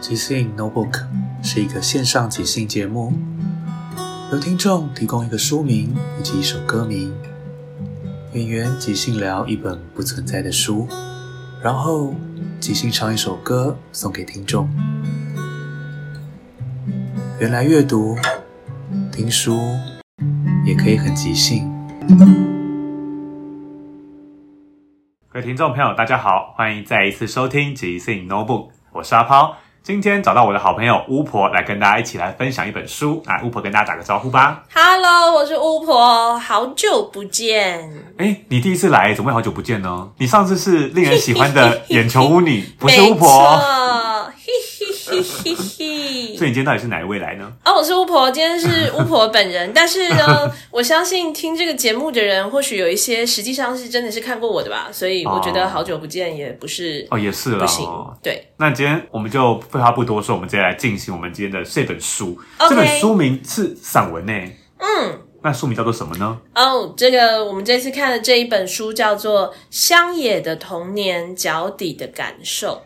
即兴 Notebook 是一个线上即兴节目，由听众提供一个书名以及一首歌名，演员即兴聊一本不存在的书，然后即兴唱一首歌送给听众。原来阅读、听书也可以很即兴。各位听众朋友，大家好，欢迎再一次收听即兴 Notebook，我是阿抛。今天找到我的好朋友巫婆来跟大家一起来分享一本书，来，巫婆跟大家打个招呼吧。Hello，我是巫婆，好久不见。哎，你第一次来，怎么会好久不见呢？你上次是令人喜欢的眼球巫女，不是巫婆。嘿嘿嘿，所以你今天到底是哪一位来呢？哦，我是巫婆，今天是 巫婆本人。但是呢，我相信听这个节目的人，或许有一些实际上是真的是看过我的吧。所以我觉得好久不见也不是哦，也是了，不行。对，那今天我们就废话不多说，我们直接来进行我们今天的这本书。这本书名是散文呢。嗯，那书名叫做什么呢？哦，这个我们这次看的这一本书叫做《乡野的童年，脚底的感受》。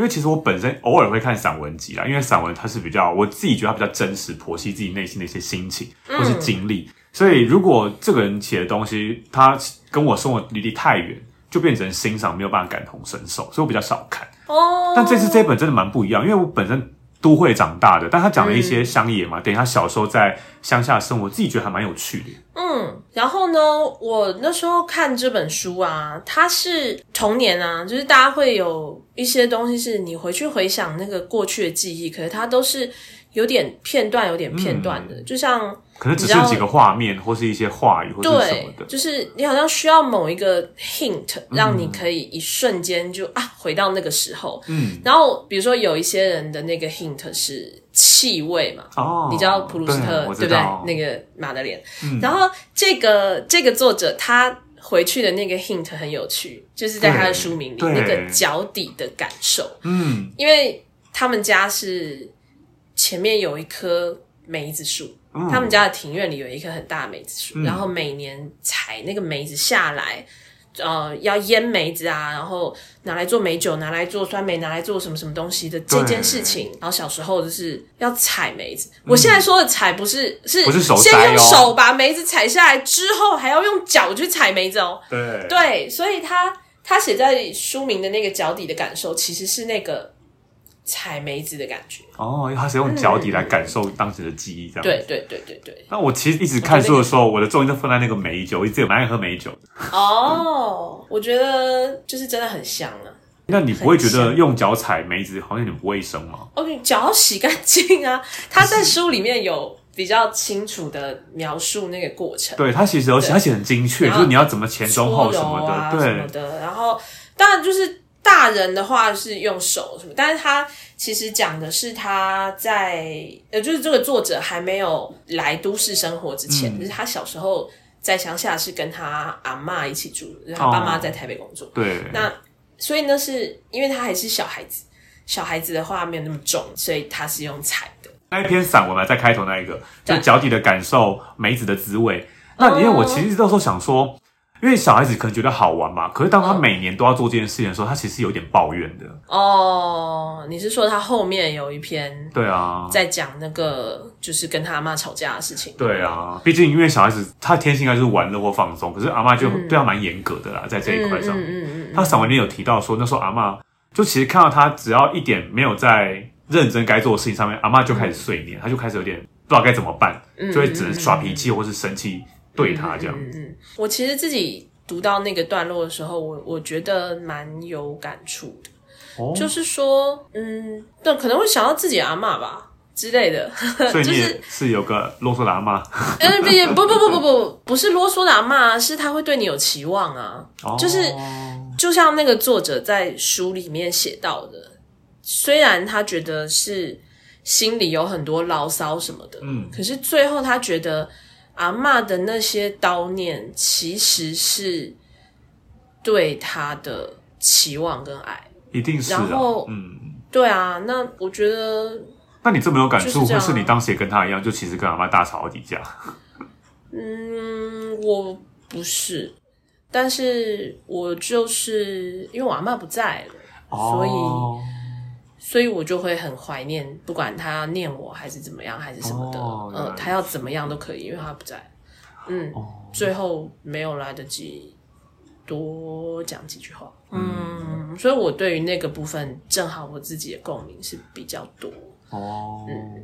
因为其实我本身偶尔会看散文集啦，因为散文它是比较，我自己觉得它比较真实，剖析自己内心的一些心情或是经历。嗯、所以如果这个人写的东西，他跟我生活离得太远，就变成欣赏没有办法感同身受，所以我比较少看。哦，但这次这本真的蛮不一样，因为我本身。都会长大的，但他讲了一些乡野嘛，嗯、等于他小时候在乡下生活，自己觉得还蛮有趣的。嗯，然后呢，我那时候看这本书啊，它是童年啊，就是大家会有一些东西是你回去回想那个过去的记忆，可是它都是有点片段，有点片段的，嗯、就像。可能只是几个画面，或是一些话语，或者什么的。就是你好像需要某一个 hint，让你可以一瞬间就、嗯、啊回到那个时候。嗯，然后比如说有一些人的那个 hint 是气味嘛，哦，你知道普鲁斯特对，对不对？那个马德莲。嗯、然后这个这个作者他回去的那个 hint 很有趣，就是在他的书名里那个脚底的感受。嗯，因为他们家是前面有一棵梅子树。嗯、他们家的庭院里有一棵很大的梅子树，嗯、然后每年采那个梅子下来，呃，要腌梅子啊，然后拿来做梅酒，拿来做酸梅，拿来做什么什么东西的这件事情。然后小时候就是要采梅子，嗯、我现在说的采不是是先用手把梅子采下来，之后还要用脚去采梅子哦。对对，所以他他写在书名的那个脚底的感受，其实是那个。采梅子的感觉哦，因为他是用脚底来感受当时的记忆，这样、嗯。对对对对对。那我其实一直看书的时候，我，我的重心都放在那个梅酒，我一直有蛮爱喝梅酒的。哦，嗯、我觉得就是真的很香啊。那你不会觉得用脚踩梅子好像有点不卫生吗？哦，脚要洗干净啊。他在书里面有比较清楚的描述那个过程。对，他其实而且而且很精确，就是你要怎么前中后什么的，啊、对什么的。然后当然就是大人的话是用手什么，但是他其实讲的是他在呃，就是这个作者还没有来都市生活之前，就、嗯、是他小时候在乡下是跟他阿妈一起住，就是、他爸妈在台北工作。哦、对，那所以呢，是因为他还是小孩子。小孩子的话没有那么重，所以他是用踩的。那一篇散文嘛，在开头那一个，就脚底的感受，梅子的滋味。那因为我其实那时候想说，因为小孩子可能觉得好玩嘛，可是当他每年都要做这件事情的时候，他其实有点抱怨的。哦，你是说他后面有一篇？对啊，在讲那个就是跟他阿妈吵架的事情。对啊，毕竟因为小孩子他天性应该是玩乐或放松，可是阿妈就对他蛮严格的啦，在这一块上。嗯嗯嗯。他散文里有提到说，那时候阿妈。就其实看到他，只要一点没有在认真该做的事情上面，阿妈就开始碎念，他就开始有点不知道该怎么办，就会只能耍脾气或是生气对他这样。嗯嗯，我其实自己读到那个段落的时候，我我觉得蛮有感触的。哦，就是说，嗯，对，可能会想到自己阿妈吧之类的。所以你也是有个啰嗦的阿妈。嗯，不不不不不，不是啰嗦的阿妈，是他会对你有期望啊，就是。就像那个作者在书里面写到的，虽然他觉得是心里有很多牢骚什么的，嗯，可是最后他觉得阿妈的那些叨念其实是对他的期望跟爱，一定是、啊。然后，嗯，对啊，那我觉得，那你这么有感触，或是你当时也跟他一样，就其实跟阿妈大吵好几架？嗯，我不是。但是我就是因为我阿妈不在了，哦、所以，所以我就会很怀念，不管他念我还是怎么样，还是什么的，哦、呃，他要怎么样都可以，因为他不在。嗯，哦、最后没有来得及多讲几句话。嗯，嗯，所以我对于那个部分，正好我自己的共鸣是比较多。哦，嗯，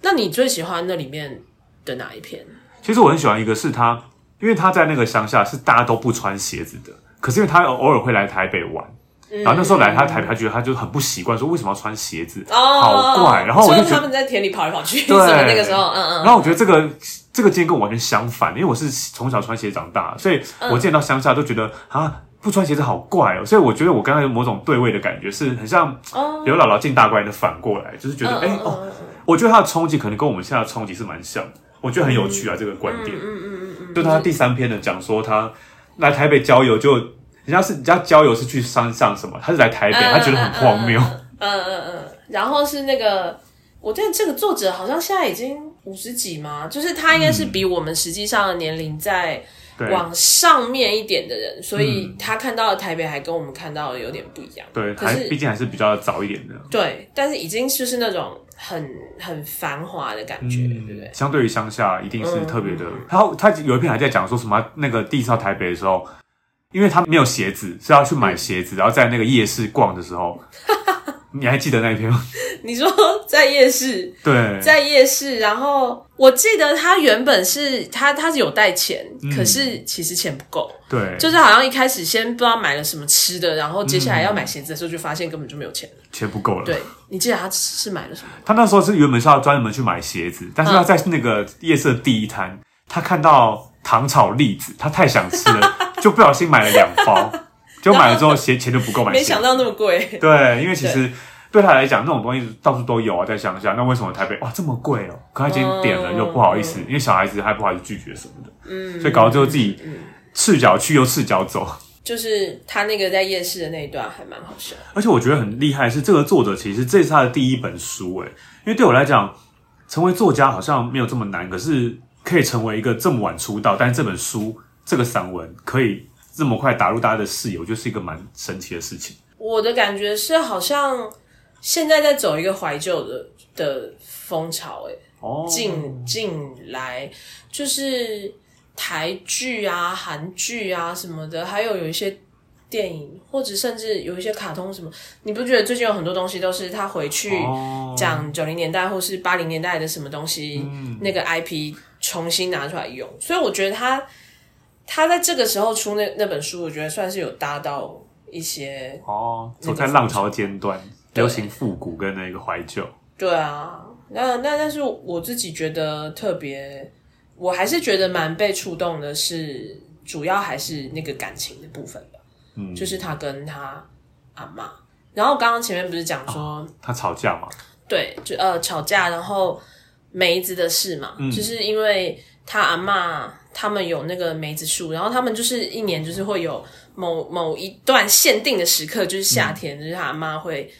那你最喜欢那里面的哪一篇？其实我很喜欢一个是他。因为他在那个乡下是大家都不穿鞋子的，可是因为他偶尔会来台北玩，嗯、然后那时候来他台北，他觉得他就很不习惯，说为什么要穿鞋子，哦、好怪。然后我就觉得他们在田里跑来跑去，对，那个时候，嗯嗯。然后我觉得这个这个经验跟我完全相反，因为我是从小穿鞋长大，所以我见到乡下都觉得啊，不穿鞋子好怪哦。所以我觉得我刚才有某种对位的感觉，是很像刘姥姥进大观园的反过来，就是觉得哎、嗯欸、哦，我觉得他的冲击可能跟我们现在的冲击是蛮像的。我觉得很有趣啊，嗯、这个观点。嗯嗯嗯嗯嗯。就他第三篇的讲说，他来台北郊游，就人家是人家郊游是去山上什么，他是来台北，嗯、他觉得很荒谬。嗯嗯嗯。然后是那个，我觉得这个作者好像现在已经五十几嘛，就是他应该是比我们实际上的年龄在往上面一点的人，所以他看到的台北还跟我们看到的有点不一样。对，可是毕竟还是比较早一点的。对，但是已经就是那种。很很繁华的感觉，嗯、对不对？相对于乡下，一定是特别的。然后、嗯、他有一篇还在讲说什么，那个第一次到台北的时候，因为他没有鞋子，是要去买鞋子，嗯、然后在那个夜市逛的时候，你还记得那一篇吗？你说在夜市，对，在夜市，然后我记得他原本是他他是有带钱，嗯、可是其实钱不够，对，就是好像一开始先不知道买了什么吃的，然后接下来要买鞋子的时候，就发现根本就没有钱，钱不够了。对，你记得他是买了什么？他那时候是原本是要专门去买鞋子，但是他在那个夜市的第一摊，嗯、他看到糖炒栗子，他太想吃了，就不小心买了两包，就买了之后嫌钱就不够买，没想到那么贵。对，因为其实。对他来讲，那种东西到处都有啊，在乡下。那为什么台北哇这么贵哦？可他已经点了，又不好意思，因为小孩子还不好意思拒绝什么的。嗯，所以搞到最后自己赤脚去又赤脚走。就是他那个在夜市的那一段还蛮好笑。而且我觉得很厉害是这个作者，其实这是他的第一本书诶。因为对我来讲，成为作家好像没有这么难，可是可以成为一个这么晚出道，但是这本书这个散文可以这么快打入大家的视野，我觉得是一个蛮神奇的事情。我的感觉是好像。现在在走一个怀旧的的风潮，哎，近近来就是台剧啊、韩剧啊什么的，还有有一些电影，或者甚至有一些卡通什么，你不觉得最近有很多东西都是他回去讲九零年代或是八零年代的什么东西，那个 IP 重新拿出来用，所以我觉得他他在这个时候出那那本书，我觉得算是有搭到一些哦，走在浪潮尖端。流行复古跟那个怀旧，对啊，那那但是我自己觉得特别，我还是觉得蛮被触动的是，主要还是那个感情的部分吧。嗯，就是他跟他阿妈，然后刚刚前面不是讲说、哦、他吵架嘛？对，就呃吵架，然后梅子的事嘛，嗯、就是因为他阿妈他们有那个梅子树，然后他们就是一年就是会有某某一段限定的时刻，就是夏天，嗯、就是他阿妈会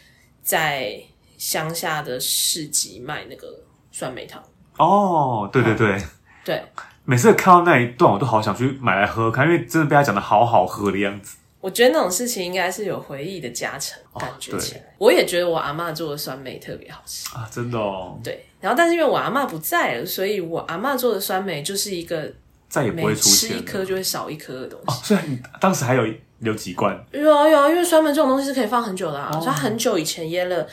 在乡下的市集卖那个酸梅汤。哦，对对对，对，每次看到那一段，我都好想去买来喝看，因为真的被他讲的好好喝的样子。我觉得那种事情应该是有回忆的加成，感觉起来。哦、我也觉得我阿妈做的酸梅特别好吃啊，真的哦。对，然后但是因为我阿妈不在了，所以我阿妈做的酸梅就是一个再也不会出现，吃一颗就会少一颗的东西。哦，所以你当时还有留几罐？有啊有啊，因为酸梅这种东西是可以放很久的啊，哦、所以它很久以前腌了。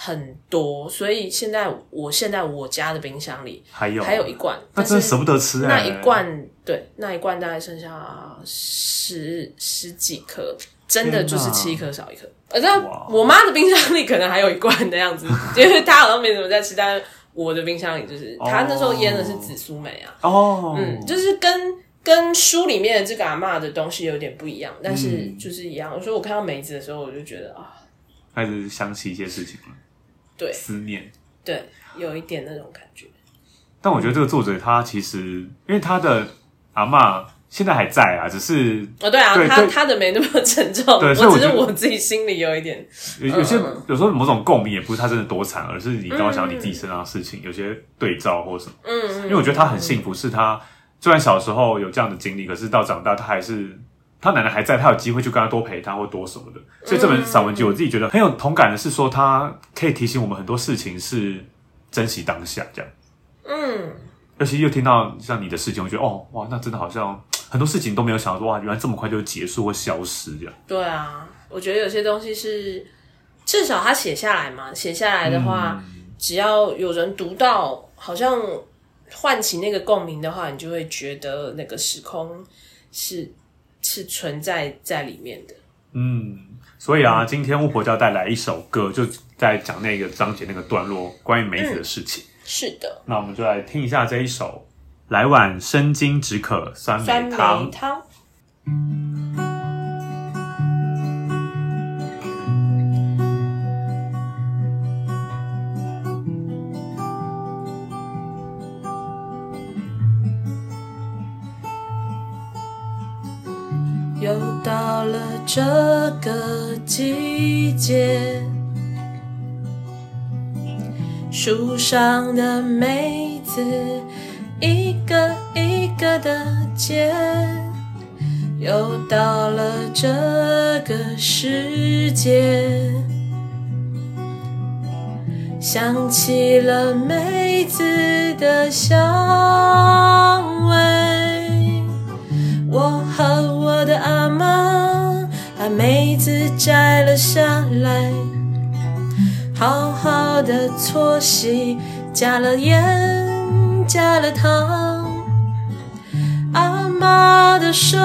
很多，所以现在我现在我家的冰箱里还有还有一罐，那真的舍不得吃哎。那一罐对，那一罐大概剩下十十几颗，真的就是吃一颗少一颗。而在我妈的冰箱里可能还有一罐的样子，因为她好像没怎么在吃，但是我的冰箱里就是他那时候腌的是紫苏梅啊。哦，嗯，就是跟跟书里面的这个阿嬷的东西有点不一样，但是就是一样。所以我看到梅子的时候，我就觉得啊，开始想起一些事情了。对，思念，对，有一点那种感觉。但我觉得这个作者他其实，因为他的阿嬷现在还在啊，只是哦，对啊，对他他的没那么沉重，对，我只是我自己心里有一点，有有些有时候某种共鸣，也不是他真的多惨，而是你刚刚想到你自己身上的事情，有些对照或什么，嗯，因为我觉得他很幸福，是他虽然小时候有这样的经历，可是到长大他还是。他奶奶还在，他有机会去跟他多陪他或多什么的，所以这本散文集我自己觉得很有同感的是说，他可以提醒我们很多事情是珍惜当下这样。嗯，尤其又听到像你的事情，我觉得哦哇，那真的好像很多事情都没有想到说哇，原来这么快就结束或消失这样。对啊，我觉得有些东西是至少他写下来嘛，写下来的话，嗯、只要有人读到，好像唤起那个共鸣的话，你就会觉得那个时空是。是存在在里面的，嗯，所以啊，今天巫婆就要带来一首歌，就在讲那个章节那个段落关于梅子的事情。嗯、是的，那我们就来听一下这一首《来碗生津止渴酸梅汤》。梅汤。又到了这个季节，树上的梅子一个一个的结。又到了这个时节，想起了梅子的香味，我和。我的阿妈把梅子摘了下来，好好的搓洗，加了盐，加了糖。阿妈的手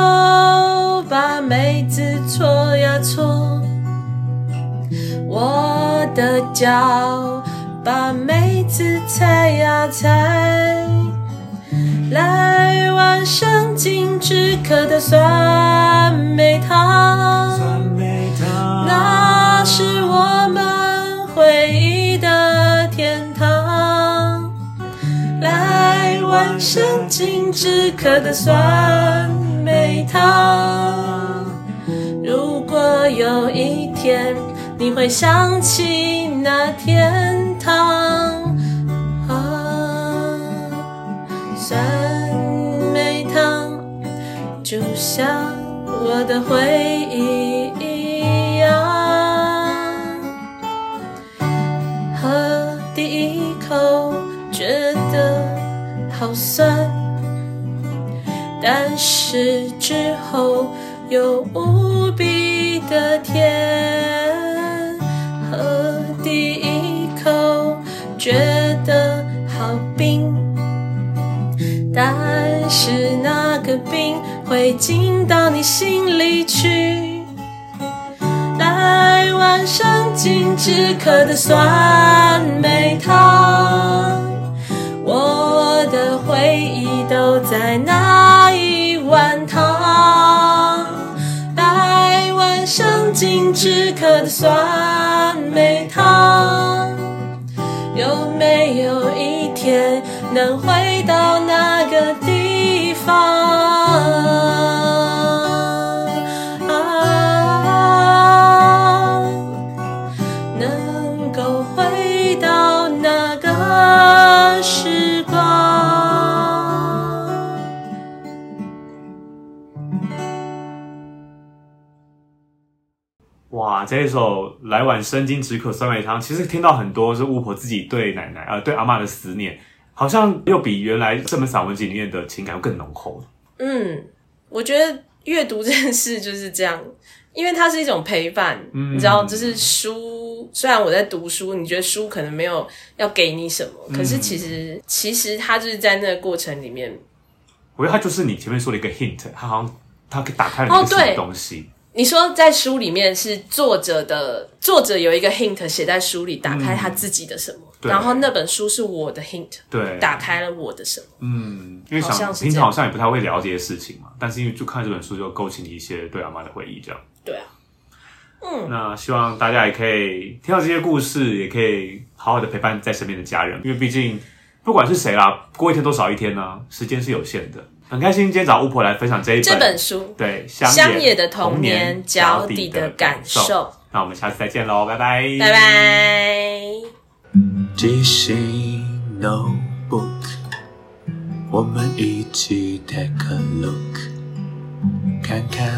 把梅子搓呀搓，我的脚把梅子踩呀踩。来碗生津止渴的酸梅汤，酸梅汤，那是我们回忆生津止渴的酸梅汤，如果有一天你会想起那天堂。啊，酸梅汤就像我的回忆一样，喝第一口觉得好酸，但是之后又无比的甜。喝第一口觉得好冰，但是那个冰。会进到你心里去，来碗碗生津止渴的酸梅汤，我的回忆都在那一碗汤。百万生津止渴的酸梅汤，有没有一天能回到那哇，这一首《来碗生津止渴酸梅汤》，其实听到很多是巫婆自己对奶奶呃对阿嬷的思念，好像又比原来这本散文集里面的情感更浓厚。嗯，我觉得阅读这件事就是这样，因为它是一种陪伴，嗯、你知道，就是书。虽然我在读书，你觉得书可能没有要给你什么，嗯、可是其实其实它就是在那个过程里面，我觉得它就是你前面说的一个 hint，它好像它可以打开了一个什么东西。哦你说在书里面是作者的，作者有一个 hint 写在书里，打开他自己的什么，嗯、然后那本书是我的 hint，对，打开了我的什么，嗯，因为想平常好像也不太会聊这些事情嘛，但是因为就看这本书就勾起你一些对阿妈的回忆，这样，对啊，嗯，那希望大家也可以听到这些故事，也可以好好的陪伴在身边的家人，因为毕竟不管是谁啦，过一天多少一天呢，时间是有限的。很开心今天找巫婆来分享这一本这本书，对乡野的童年脚底的感受。那我们下次再见喽，拜拜，拜拜。即兴 Notebook，我们一起 take a look，看看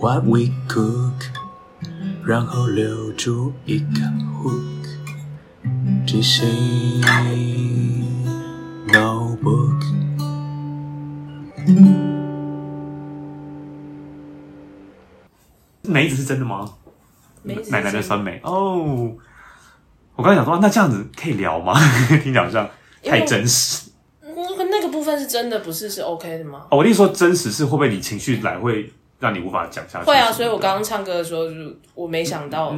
what we cook，然后留住一个 hook。即兴 Notebook。梅子是真的吗？梅子奶奶的酸梅哦。Oh, 我刚才想说，那这样子可以聊吗？听起来好像太真实。那个那个部分是真的，不是是 OK 的吗？哦，我跟你说真实是会不会你情绪来会让你无法讲下去？会啊，所以我刚刚唱歌的时候，就我没想到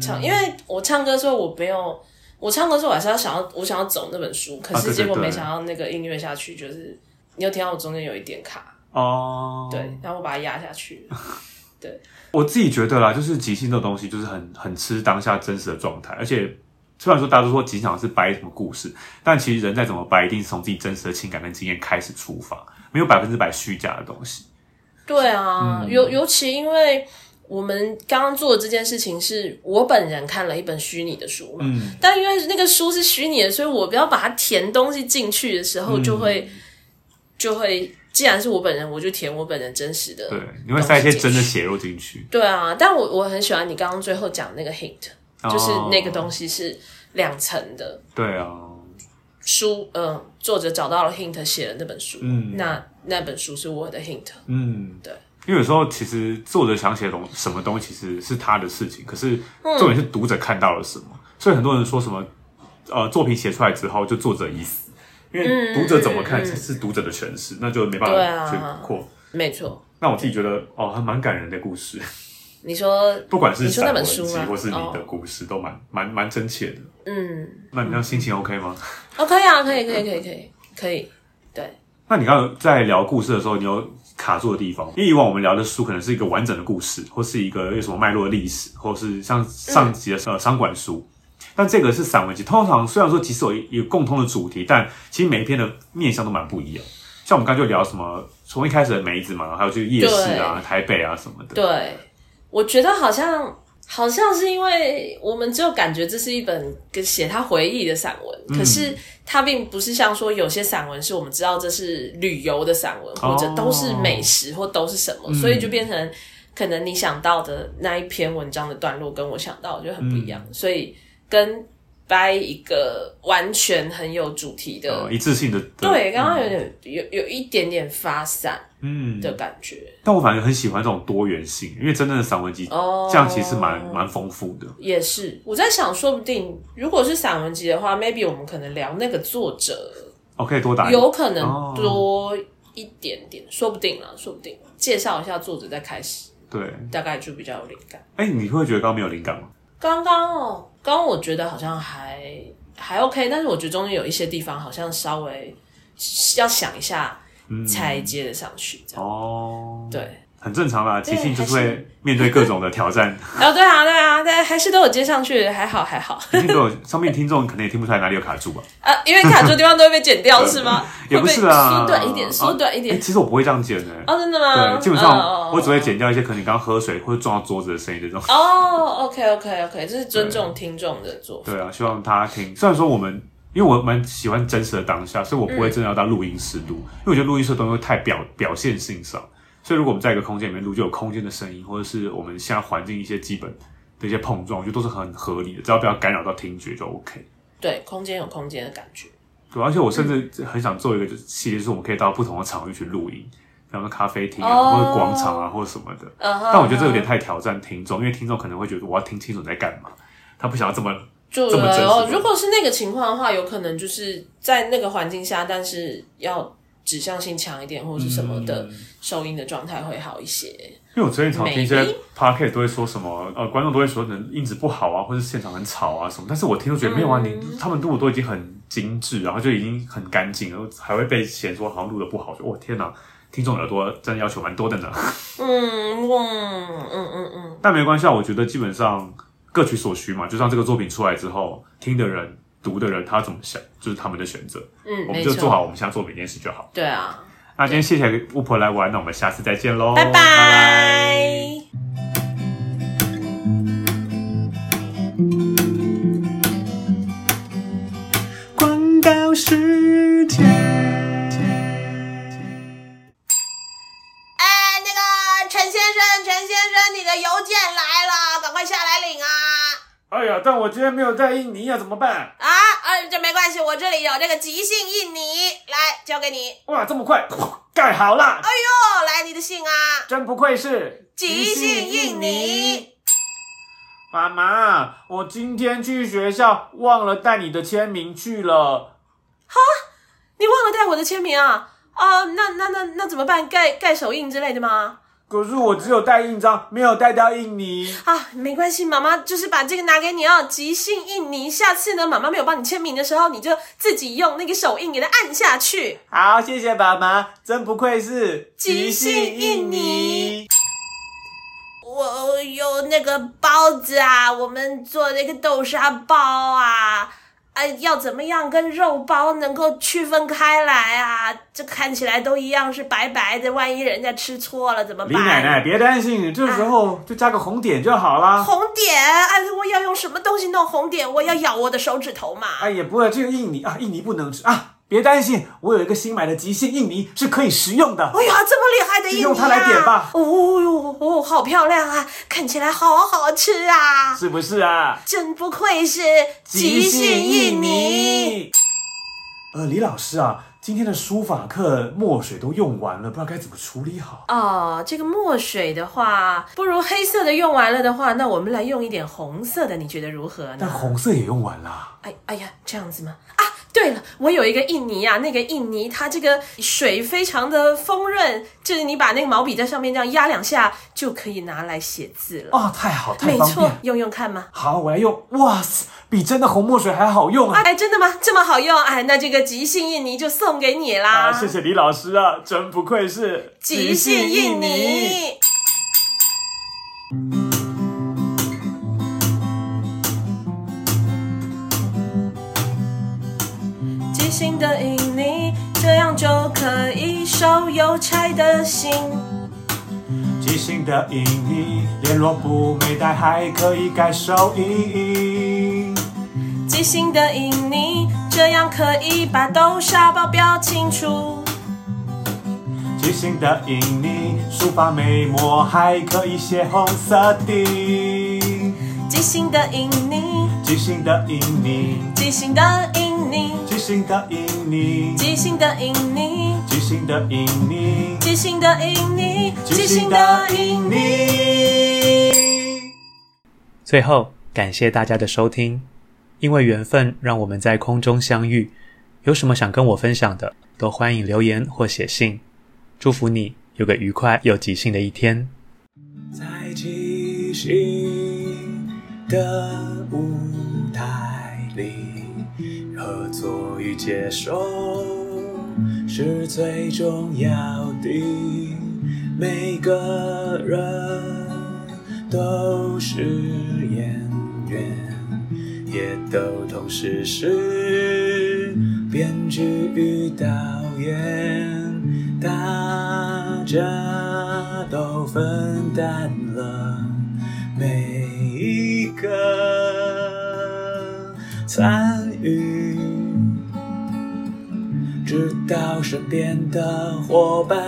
唱，嗯、因为我唱歌的时候我没有，我唱歌的时候我还是要想要我想要走那本书，可是结果没想到那个音乐下去就是。你有听到我中间有一点卡哦，对，然后我把它压下去。对，我自己觉得啦，就是即兴这种东西，就是很很吃当下真实的状态。而且虽然说大家都说即兴是掰什么故事，但其实人再怎么掰，一定是从自己真实的情感跟经验开始出发，没有百分之百虚假的东西。对啊，嗯、尤尤其因为我们刚刚做的这件事情，是我本人看了一本虚拟的书嘛，嗯，但因为那个书是虚拟的，所以我不要把它填东西进去的时候，就会。嗯就会，既然是我本人，我就填我本人真实的。对，你会塞一些真的血肉进去。对啊，但我我很喜欢你刚刚最后讲那个 hint，、哦、就是那个东西是两层的。对啊。书，嗯、呃，作者找到了 hint，写了那本书。嗯。那那本书是我的 hint。嗯，对。因为有时候其实作者想写东什么东西，其实是他的事情，可是重点是读者看到了什么。嗯、所以很多人说什么，呃，作品写出来之后就作者已死。因为读者怎么看才是读者的诠释，那就没办法去扩。没错。那我自己觉得哦，还蛮感人的故事。你说，不管是散文集或是你的故事，都蛮蛮蛮真切的。嗯。那你这样心情 OK 吗？哦，可以啊，可以，可以，可以，可以，可以。对。那你刚刚在聊故事的时候，你有卡住的地方？因为以往我们聊的书可能是一个完整的故事，或是一个有什么脉络的历史，或是像上集的呃商管书。但这个是散文集，通常虽然说其实有有共通的主题，但其实每一篇的面向都蛮不一样。像我们刚才就聊什么，从一开始的梅子嘛，还有就是夜市啊、台北啊什么的。对，我觉得好像好像是因为我们就感觉这是一本写他回忆的散文，嗯、可是它并不是像说有些散文是我们知道这是旅游的散文，或者都是美食或都是什么，哦、所以就变成可能你想到的那一篇文章的段落跟我想到的就很不一样，嗯、所以。跟掰一个完全很有主题的、呃、一致性的，对，刚刚有点、嗯、有有一点点发散，嗯的感觉、嗯。但我反而很喜欢这种多元性，因为真正的散文集哦，这样其实蛮蛮丰富的。也是，我在想，说不定如果是散文集的话，maybe 我们可能聊那个作者，哦，可以多打，有可能多一点点，哦、说不定啊，说不定介绍一下作者再开始，对，大概就比较有灵感。哎、欸，你会觉得刚刚没有灵感吗？刚刚哦，刚刚我觉得好像还还 OK，但是我觉得中间有一些地方好像稍微要想一下才接得上去，这样、嗯、哦，对。很正常啦，即兴就是会面对各种的挑战。哦，对啊，对啊，但，还是都有接上去，还好，还好。听众上面听众可能也听不出来哪里有卡住吧？啊，因为卡住的地方都会被剪掉，是吗？也不是啊，缩短一点，缩短一点。其实我不会这样剪的。哦，真的吗？对，基本上我只会剪掉一些可能你刚刚喝水或者撞到桌子的声音这种。哦，OK，OK，OK，这是尊重听众的做法。对啊，希望大家听。虽然说我们，因为我蛮喜欢真实的当下，所以我不会真的要到录音室录，因为我觉得录音室的东西会太表表现性上。所以，如果我们在一个空间里面录，就有空间的声音，或者是我们现在环境一些基本的一些碰撞，我觉得都是很合理的，只要不要干扰到听觉就 OK。对，空间有空间的感觉。对，而且我甚至很想做一个就是系列，就是我们可以到不同的场域去录音，比方说咖啡厅啊，oh, 或者广场啊，或者什么的。Uh -huh, 但我觉得这有点太挑战听众，因为听众可能会觉得我要听清楚你在干嘛，他不想要这么就这么真实。如果是那个情况的话，有可能就是在那个环境下，但是要。指向性强一点，或者是什么的收音的状态会好一些。因为我最近常听一些 podcast 都会说什么，呃，观众都会说能音质不好啊，或者是现场很吵啊什么。但是我听都觉得没有啊，你、嗯、他们录的都已经很精致，然后就已经很干净，然后还会被嫌说好像录的不好。就我、哦、天哪，听众耳朵真的要求蛮多的呢。嗯哇嗯嗯嗯。但没关系啊，我觉得基本上各取所需嘛。就像这个作品出来之后，听的人。读的人他怎么想，就是他们的选择。嗯，我们就做好我们现在做每件事就好。对啊，那今天谢谢巫婆来玩，那我们下次再见喽，拜拜。拜拜。广告时间。哎，那个陈先生，陈先生，你的邮件来了，赶快下来领啊！哎呀，但我今天没有带印泥呀，怎么办？啊，呃，这没关系，我这里有这个即兴印泥，来交给你。哇，这么快，盖好了。哎呦，来你的信啊！真不愧是即兴印泥。妈妈，我今天去学校忘了带你的签名去了。哈，你忘了带我的签名啊？哦，那那那那怎么办？盖盖手印之类的吗？可是我只有带印章，没有带到印泥啊。没关系，妈妈就是把这个拿给你哦，即兴印泥。下次呢，妈妈没有帮你签名的时候，你就自己用那个手印给它按下去。好，谢谢爸妈，真不愧是即兴印泥。我有那个包子啊，我们做那个豆沙包啊。哎，要怎么样跟肉包能够区分开来啊？这看起来都一样是白白的，万一人家吃错了怎么办？李奶奶别担心，这时候就加个红点就好了。红点？哎，我要用什么东西弄红点？我要咬我的手指头嘛？哎，也不会，这个印尼啊，印尼不能吃啊。别担心，我有一个新买的即兴印尼是可以食用的。哎呀，这么厉害的印泥啊！用它来点吧。哦哟哦，好漂亮啊，看起来好好吃啊，是不是啊？真不愧是即兴印泥。呃，李老师啊，今天的书法课墨水都用完了，不知道该怎么处理好。哦，这个墨水的话，不如黑色的用完了的话，那我们来用一点红色的，你觉得如何呢？但红色也用完了。哎哎呀，这样子吗？啊！对了，我有一个印泥啊，那个印泥它这个水非常的丰润，就是你把那个毛笔在上面这样压两下，就可以拿来写字了。哦，太好，太。没错，用用看嘛？好，我来用。哇塞，比真的红墨水还好用啊！哎，真的吗？这么好用？哎，那这个即兴印泥就送给你啦。啊，谢谢李老师啊，真不愧是即兴印泥。收邮差的信。即兴的印泥，联络簿没带还可以盖手印。即兴的印泥，这样可以把豆沙包标清楚。即兴的印泥，书法没墨还可以写红色的。即兴的印泥，即兴的印泥，即兴的印泥。即兴的印泥，即兴的印泥，即兴的印泥，即兴的印泥，即兴的印泥。最后，感谢大家的收听，因为缘分让我们在空中相遇。有什么想跟我分享的，都欢迎留言或写信。祝福你有个愉快又即兴的一天。在即兴的舞台里，合作与接受是最重要的。每个人都是演员，也都同时是编剧与导演，大家都分担了每一个知道身边的伙伴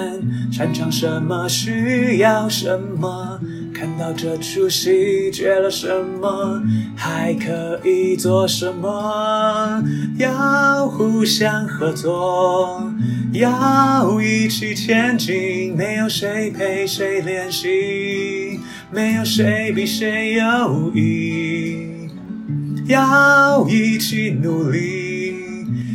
擅长什么，需要什么。看到这出戏缺了什么，还可以做什么？要互相合作，要一起前进。没有谁陪谁练习，没有谁比谁优异。要一起努力，